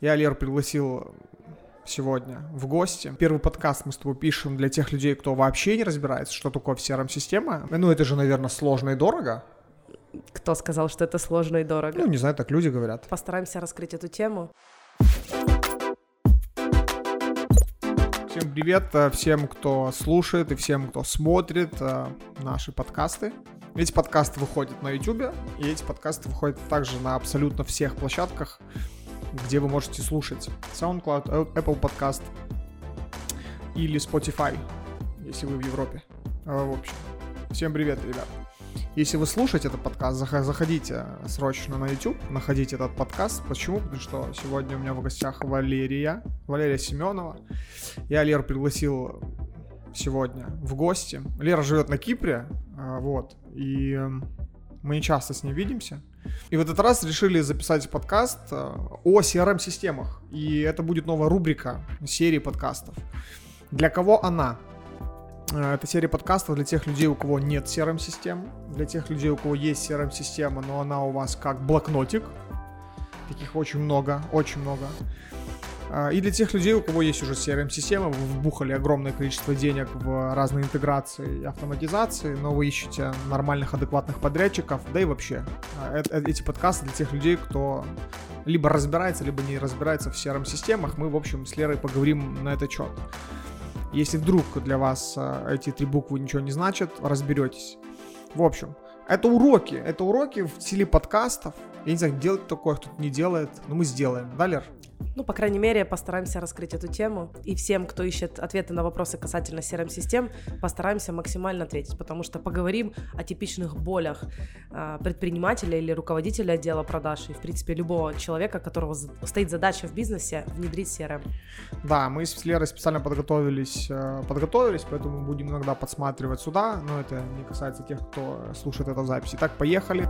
Я Лер пригласил сегодня в гости. Первый подкаст мы с тобой пишем для тех людей, кто вообще не разбирается, что такое CRM-система. Ну, это же, наверное, сложно и дорого. Кто сказал, что это сложно и дорого? Ну, не знаю, так люди говорят. Постараемся раскрыть эту тему. Всем привет э, всем, кто слушает и всем, кто смотрит э, наши подкасты. Эти подкасты выходят на YouTube, и эти подкасты выходят также на абсолютно всех площадках, где вы можете слушать SoundCloud, э, Apple Podcast или Spotify, если вы в Европе. Э, в общем, всем привет, ребят. Если вы слушаете этот подкаст, заходите срочно на YouTube, находите этот подкаст. Почему? Потому что сегодня у меня в гостях Валерия, Валерия Семенова. Я Леру пригласил сегодня в гости. Лера живет на Кипре, э, вот, и мы не часто с ней видимся. И в этот раз решили записать подкаст э, о CRM-системах. И это будет новая рубрика серии подкастов. Для кого она? Э, это серия подкастов для тех людей, у кого нет CRM-систем, для тех людей, у кого есть CRM-система, но она у вас как блокнотик. Таких очень много, очень много. А, и для тех людей, у кого есть уже CRM-система, вы вбухали огромное количество денег в разные интеграции и автоматизации, но вы ищете нормальных, адекватных подрядчиков, да и вообще. А, эти подкасты для тех людей, кто либо разбирается, либо не разбирается в CRM-системах. Мы, в общем, с Лерой поговорим на этот счет. Если вдруг для вас а, эти три буквы ничего не значат, разберетесь. В общем, это уроки. Это уроки в стиле подкастов. Я не знаю, делать такое, кто-то не делает, но мы сделаем. Да, Лер? Ну, по крайней мере, постараемся раскрыть эту тему. И всем, кто ищет ответы на вопросы касательно CRM-систем, постараемся максимально ответить, потому что поговорим о типичных болях а, предпринимателя или руководителя отдела продаж и, в принципе, любого человека, которого стоит задача в бизнесе внедрить CRM. Да, мы с Лерой специально подготовились, э, подготовились, поэтому будем иногда подсматривать сюда, но это не касается тех, кто слушает эту запись. Итак, поехали.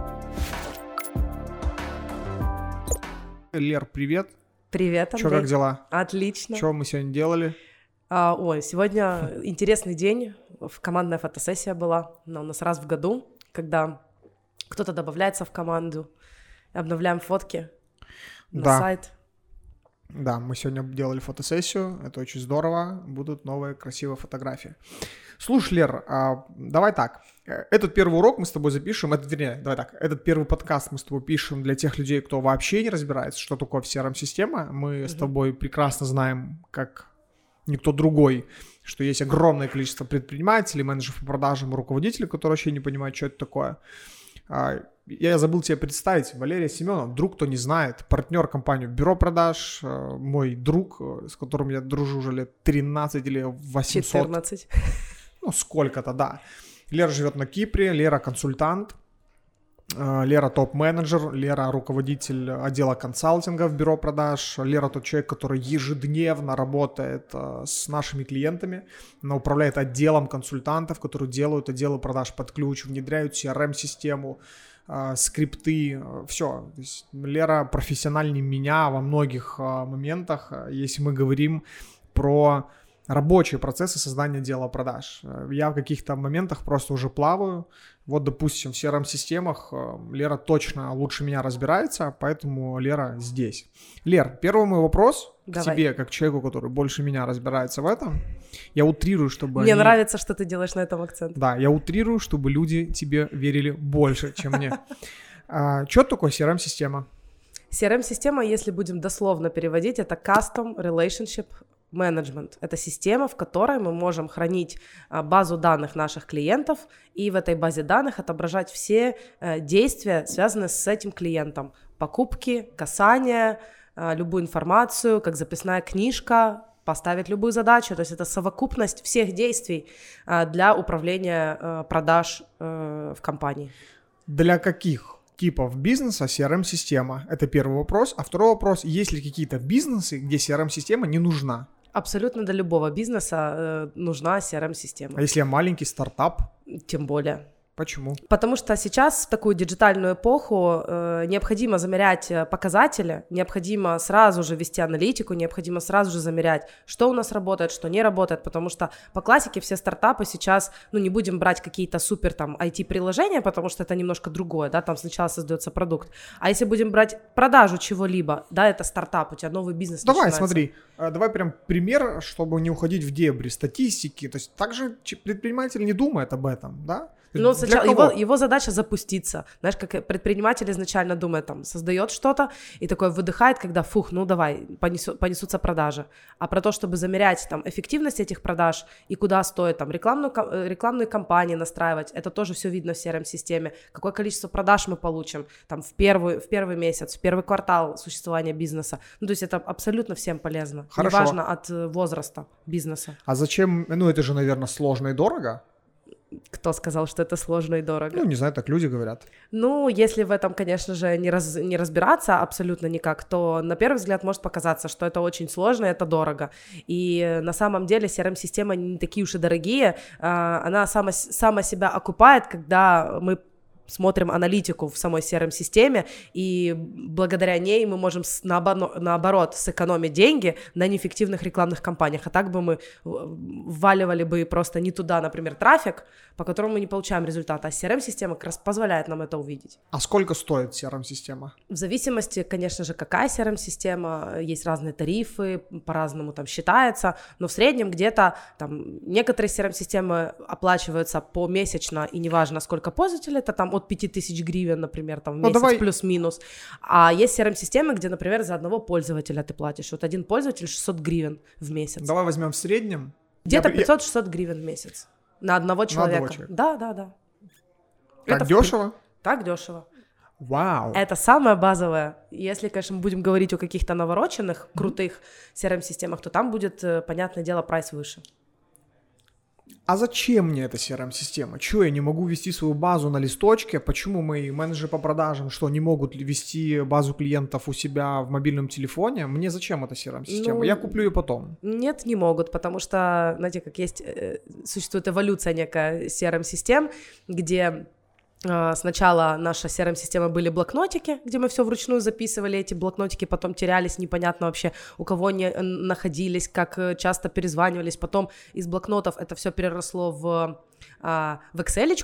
Лер, привет. Привет, Андрей. Что, как дела? Отлично. Что мы сегодня делали? А, ой, сегодня интересный день. Командная фотосессия была. Она у нас раз в году, когда кто-то добавляется в команду, обновляем фотки на да. сайт. Да, мы сегодня делали фотосессию, это очень здорово, будут новые красивые фотографии. Слушай, Лер, а, давай так, этот первый урок мы с тобой запишем, это, вернее, давай так, этот первый подкаст мы с тобой пишем для тех людей, кто вообще не разбирается, что такое CRM-система. Мы mm-hmm. с тобой прекрасно знаем, как никто другой, что есть огромное количество предпринимателей, менеджеров по продажам, руководителей, которые вообще не понимают, что это такое. А, я забыл тебе представить, Валерия Семенов, друг, кто не знает, партнер компании Бюро продаж, э, мой друг, э, с которым я дружу уже лет 13 или 800. 14. Ну, сколько-то, да. Лера живет на Кипре, Лера консультант, Лера топ-менеджер, Лера руководитель отдела консалтинга в бюро продаж, Лера тот человек, который ежедневно работает с нашими клиентами, она управляет отделом консультантов, которые делают отделы продаж под ключ, внедряют CRM-систему, э, скрипты, все. То есть Лера профессиональнее меня во многих моментах, если мы говорим про рабочие процессы создания дела продаж. Я в каких-то моментах просто уже плаваю. Вот, допустим, в CRM-системах Лера точно лучше меня разбирается, поэтому Лера здесь. Лер, первый мой вопрос Давай. к тебе, как человеку, который больше меня разбирается в этом. Я утрирую, чтобы Мне они... нравится, что ты делаешь на этом акцент. Да, я утрирую, чтобы люди тебе верили больше, чем мне. А, что такое CRM-система? CRM-система, если будем дословно переводить, это Custom Relationship Management. Это система, в которой мы можем хранить а, базу данных наших клиентов и в этой базе данных отображать все э, действия, связанные с этим клиентом. Покупки, касания, а, любую информацию, как записная книжка, поставить любую задачу. То есть это совокупность всех действий а, для управления продаж э, в компании. Для каких типов бизнеса CRM-система? Это первый вопрос. А второй вопрос, есть ли какие-то бизнесы, где CRM-система не нужна? Абсолютно для любого бизнеса э, нужна CRM-система. А если я маленький стартап? Тем более. Почему? Потому что сейчас в такую диджитальную эпоху э, необходимо замерять э, показатели, необходимо сразу же вести аналитику, необходимо сразу же замерять, что у нас работает, что не работает, потому что по классике все стартапы сейчас, ну не будем брать какие-то супер там IT-приложения, потому что это немножко другое, да, там сначала создается продукт, а если будем брать продажу чего-либо, да, это стартап, у тебя новый бизнес Давай, начинается. смотри, э, давай прям пример, чтобы не уходить в дебри статистики, то есть также предприниматель не думает об этом, да? То Ну, для сначала кого? его, его задача запуститься. Знаешь, как предприниматель изначально думает, там, создает что-то и такой выдыхает, когда, фух, ну давай, понесу- понесутся продажи. А про то, чтобы замерять там эффективность этих продаж и куда стоит там рекламную, э, рекламные кампании настраивать, это тоже все видно в CRM-системе. Какое количество продаж мы получим там в первый, в первый месяц, в первый квартал существования бизнеса. Ну, то есть это абсолютно всем полезно. Хорошо. Неважно от э, возраста бизнеса. А зачем, ну это же, наверное, сложно и дорого? Кто сказал, что это сложно и дорого? Ну, не знаю, так люди говорят. Ну, если в этом, конечно же, не, раз, не разбираться абсолютно никак, то на первый взгляд может показаться, что это очень сложно, и это дорого. И на самом деле CRM-системы не такие уж и дорогие, а, она сама, сама себя окупает, когда мы смотрим аналитику в самой CRM-системе, и благодаря ней мы можем с- наобо- наоборот сэкономить деньги на неэффективных рекламных кампаниях. А так бы мы в- вваливали бы просто не туда, например, трафик, по которому мы не получаем результата. А CRM-система как раз позволяет нам это увидеть. А сколько стоит CRM-система? В зависимости, конечно же, какая CRM-система, есть разные тарифы, по-разному там считается, но в среднем где-то там некоторые CRM-системы оплачиваются помесячно, и неважно, сколько пользователей, это там от 5000 гривен, например, там в Ну, месяц давай- плюс-минус. А есть CRM-системы, где, например, за одного пользователя ты платишь. Вот один пользователь 600 гривен в месяц. Давай возьмем в среднем. Где-то Я бы- я- 500-600 гривен в месяц. На одного человека. человека. Да, да, да. Так Это в дешево? Так дешево. Вау. Это самое базовое. Если, конечно, мы будем говорить о каких-то навороченных, крутых CRM-системах, то там будет, э, понятное дело, прайс выше. А зачем мне эта CRM-система? Чего я не могу вести свою базу на листочке? Почему мои менеджеры по продажам что, не могут вести базу клиентов у себя в мобильном телефоне? Мне зачем эта CRM-система? Ну, я куплю ее потом. Нет, не могут, потому что, знаете, как есть, э, существует эволюция некая CRM-систем, где Сначала наша CRM-система были блокнотики, где мы все вручную записывали, эти блокнотики потом терялись, непонятно вообще, у кого они э, находились, как э, часто перезванивались. Потом из блокнотов это все переросло в, а, в excel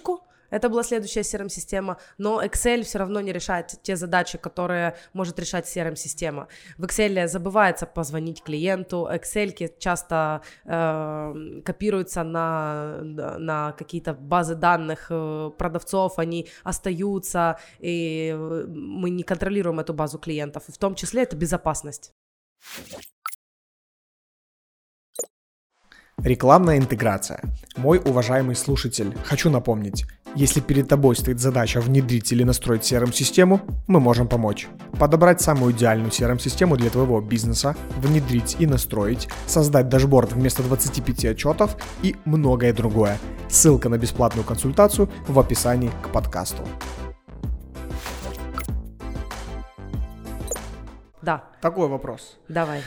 это была следующая CRM-система, но Excel все равно не решает те задачи, которые может решать CRM-система. В Excel забывается позвонить клиенту, Excel часто э, копируются на, на какие-то базы данных э, продавцов, они остаются, и э, мы не контролируем эту базу клиентов. В том числе это безопасность. Рекламная интеграция. Мой уважаемый слушатель, хочу напомнить, если перед тобой стоит задача внедрить или настроить CRM-систему, мы можем помочь. Подобрать самую идеальную CRM-систему для твоего бизнеса, внедрить и настроить, создать дашборд вместо 25 отчетов и многое другое. Ссылка на бесплатную консультацию в описании к подкасту. Да, Такой вопрос. давай.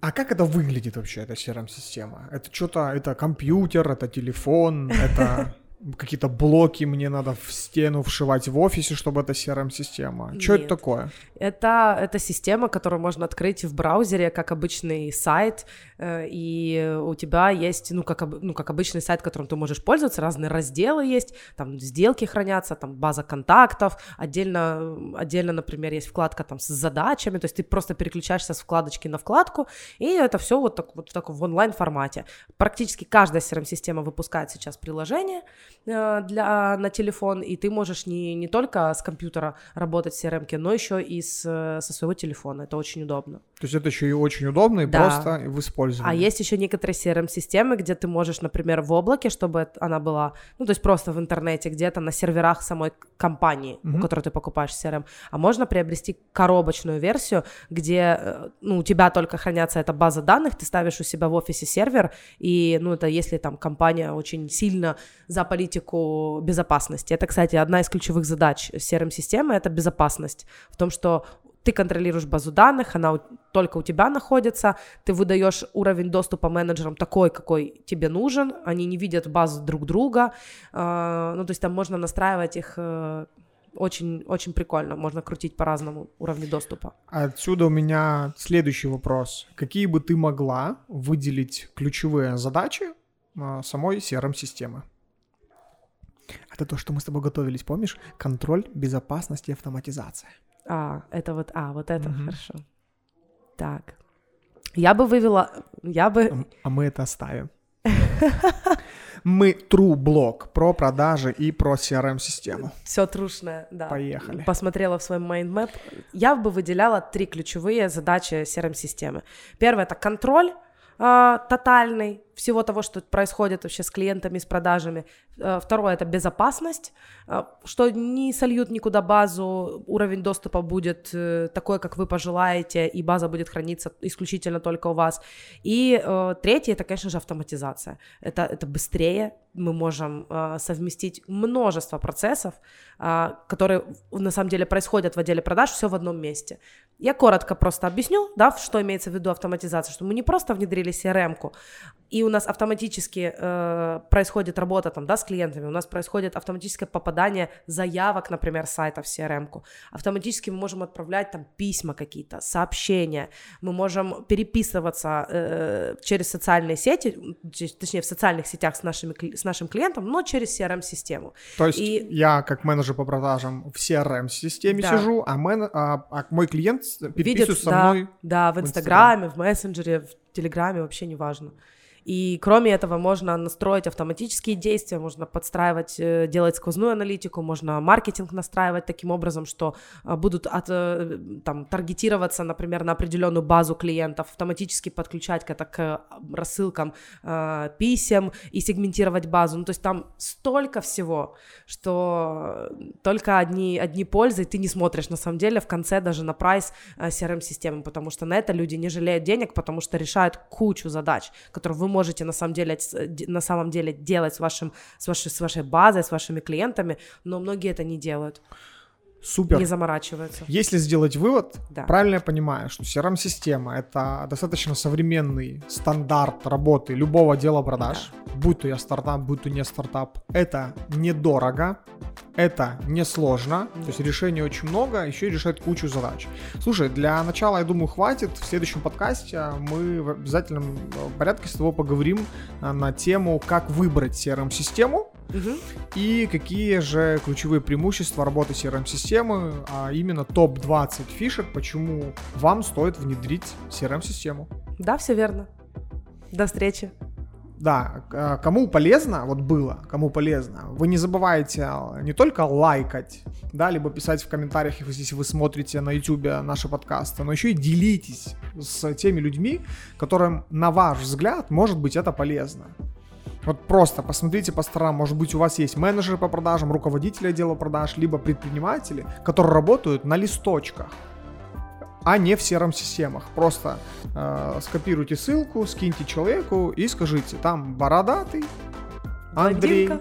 А как это выглядит вообще, эта CRM-система? Это что-то, это компьютер, это телефон, это какие-то блоки мне надо в стену вшивать в офисе, чтобы это CRM-система. Что это такое? Это, это система, которую можно открыть в браузере, как обычный сайт, э, и у тебя есть, ну как, ну, как обычный сайт, которым ты можешь пользоваться, разные разделы есть, там сделки хранятся, там база контактов, отдельно, отдельно, например, есть вкладка там с задачами, то есть ты просто переключаешься с вкладочки на вкладку, и это все вот, так, вот в таком в онлайн-формате. Практически каждая CRM-система выпускает сейчас приложение для, на телефон, и ты можешь не, не только с компьютера работать в CRM, но еще и с, э, со своего телефона. Это очень удобно. То есть это еще и очень удобно и Да. просто в А использовании. есть еще некоторые CRM-системы, где ты можешь, например, в облаке, чтобы она была, ну, то есть просто в интернете, где-то на серверах самой компании, у Мгм. которой ты покупаешь CRM, а можно приобрести коробочную версию, где, э, ну, у тебя только хранятся эта база данных, ты ставишь у себя в офисе сервер, и, ну, это если там компания очень сильно за политику безопасности. Это, кстати, одна из ключевых задач CRM-системы — это безопасность в том, что ты контролируешь базу данных, она только у тебя находится, ты выдаешь уровень доступа менеджерам такой, какой тебе нужен, они не видят базу друг друга, э, ну, то есть там можно настраивать их э, очень, очень прикольно, можно крутить по-разному уровни доступа. Отсюда у меня следующий вопрос. Какие бы ты могла выделить ключевые задачи э, самой CRM-системы? Это то, что мы с тобой готовились, помнишь? Контроль, безопасность и автоматизация. А, это вот, а, вот это угу. хорошо. Так. Я бы вывела, я бы... А, а мы это оставим. Мы true блог про продажи и про CRM-систему. Все трушное, да. Поехали. Посмотрела в свой mind map. Я бы выделяла три ключевые задачи CRM-системы. Первое — это контроль э, тотальный, всего того, что происходит вообще с клиентами, с продажами. Э, второе — это безопасность, э, что не сольют никуда базу, уровень доступа будет такой, как вы пожелаете, и база будет храниться исключительно только у вас. И третье — это, конечно же, автоматизация. Это, это быстрее, мы можем совместить множество процессов, которые на самом деле происходят в отделе продаж, все в одном месте. Я коротко просто объясню, да, что имеется в виду автоматизация, что мы не просто внедрили CRM-ку, и у нас автоматически э, происходит работа там, да, с клиентами, у нас происходит автоматическое попадание заявок, например, сайта в CRM-ку. Автоматически мы можем отправлять там письма какие-то, сообщения, мы можем переписываться э, через социальные сети, точнее, в социальных сетях с, нашими, с нашим клиентом, но через CRM-систему. То есть и... я, как менеджер по продажам, в CRM-системе да. сижу, а, мен... а, а мой клиент переписывается Видит, со да, мной Да, в Инстаграме, в мессенджере, в Телеграме, вообще неважно. И кроме этого можно настроить автоматические действия, можно подстраивать, э, делать сквозную аналитику, можно маркетинг настраивать таким образом, что э, будут от, э, там, таргетироваться, например, на определенную базу клиентов, автоматически подключать это к рассылкам писем и сегментировать базу. Ну, то есть там столько всего, что только одни, одни пользы, ты не смотришь на самом деле в конце даже на прайс CRM-системы, потому что на это люди не жалеют денег, потому что решают кучу задач, которые вы можете на самом деле, на самом деле делать с, вашим, с, вашей, с вашей базой, с вашими клиентами, но многие это не делают. Супер. Не заморачиваются. Если сделать вывод, да. правильно я понимаю, что CRM-система это достаточно современный стандарт работы любого дела продаж, да. будь то я стартап, будь то не стартап. Это недорого, это несложно, да. то есть решений очень много, еще и решает кучу задач. Слушай, для начала, я думаю, хватит. В следующем подкасте мы в обязательном порядке с тобой поговорим а, на тему, как выбрать CRM-систему, Угу. И какие же ключевые преимущества работы CRM-системы, а именно топ-20 фишек, почему вам стоит внедрить CRM-систему. Да, все верно. До встречи. Да, а, кому полезно, вот было, кому полезно, вы не забывайте не только лайкать, да, либо писать в комментариях, если вы смотрите на YouTube наши подкасты, но еще и делитесь с теми людьми, которым, на ваш взгляд, может быть это полезно. Вот просто посмотрите по сторонам, может быть у вас есть менеджеры по продажам, руководители отдела продаж, либо предприниматели, которые работают на листочках, а не в сером системах. Просто э, скопируйте ссылку, скиньте человеку и скажите, там бородатый, Андрей, блондинка,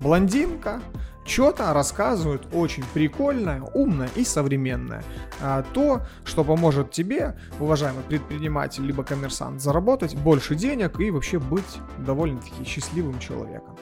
блондинка что-то рассказывают очень прикольное, умное и современное. А, то, что поможет тебе, уважаемый предприниматель либо коммерсант, заработать больше денег и вообще быть довольно-таки счастливым человеком.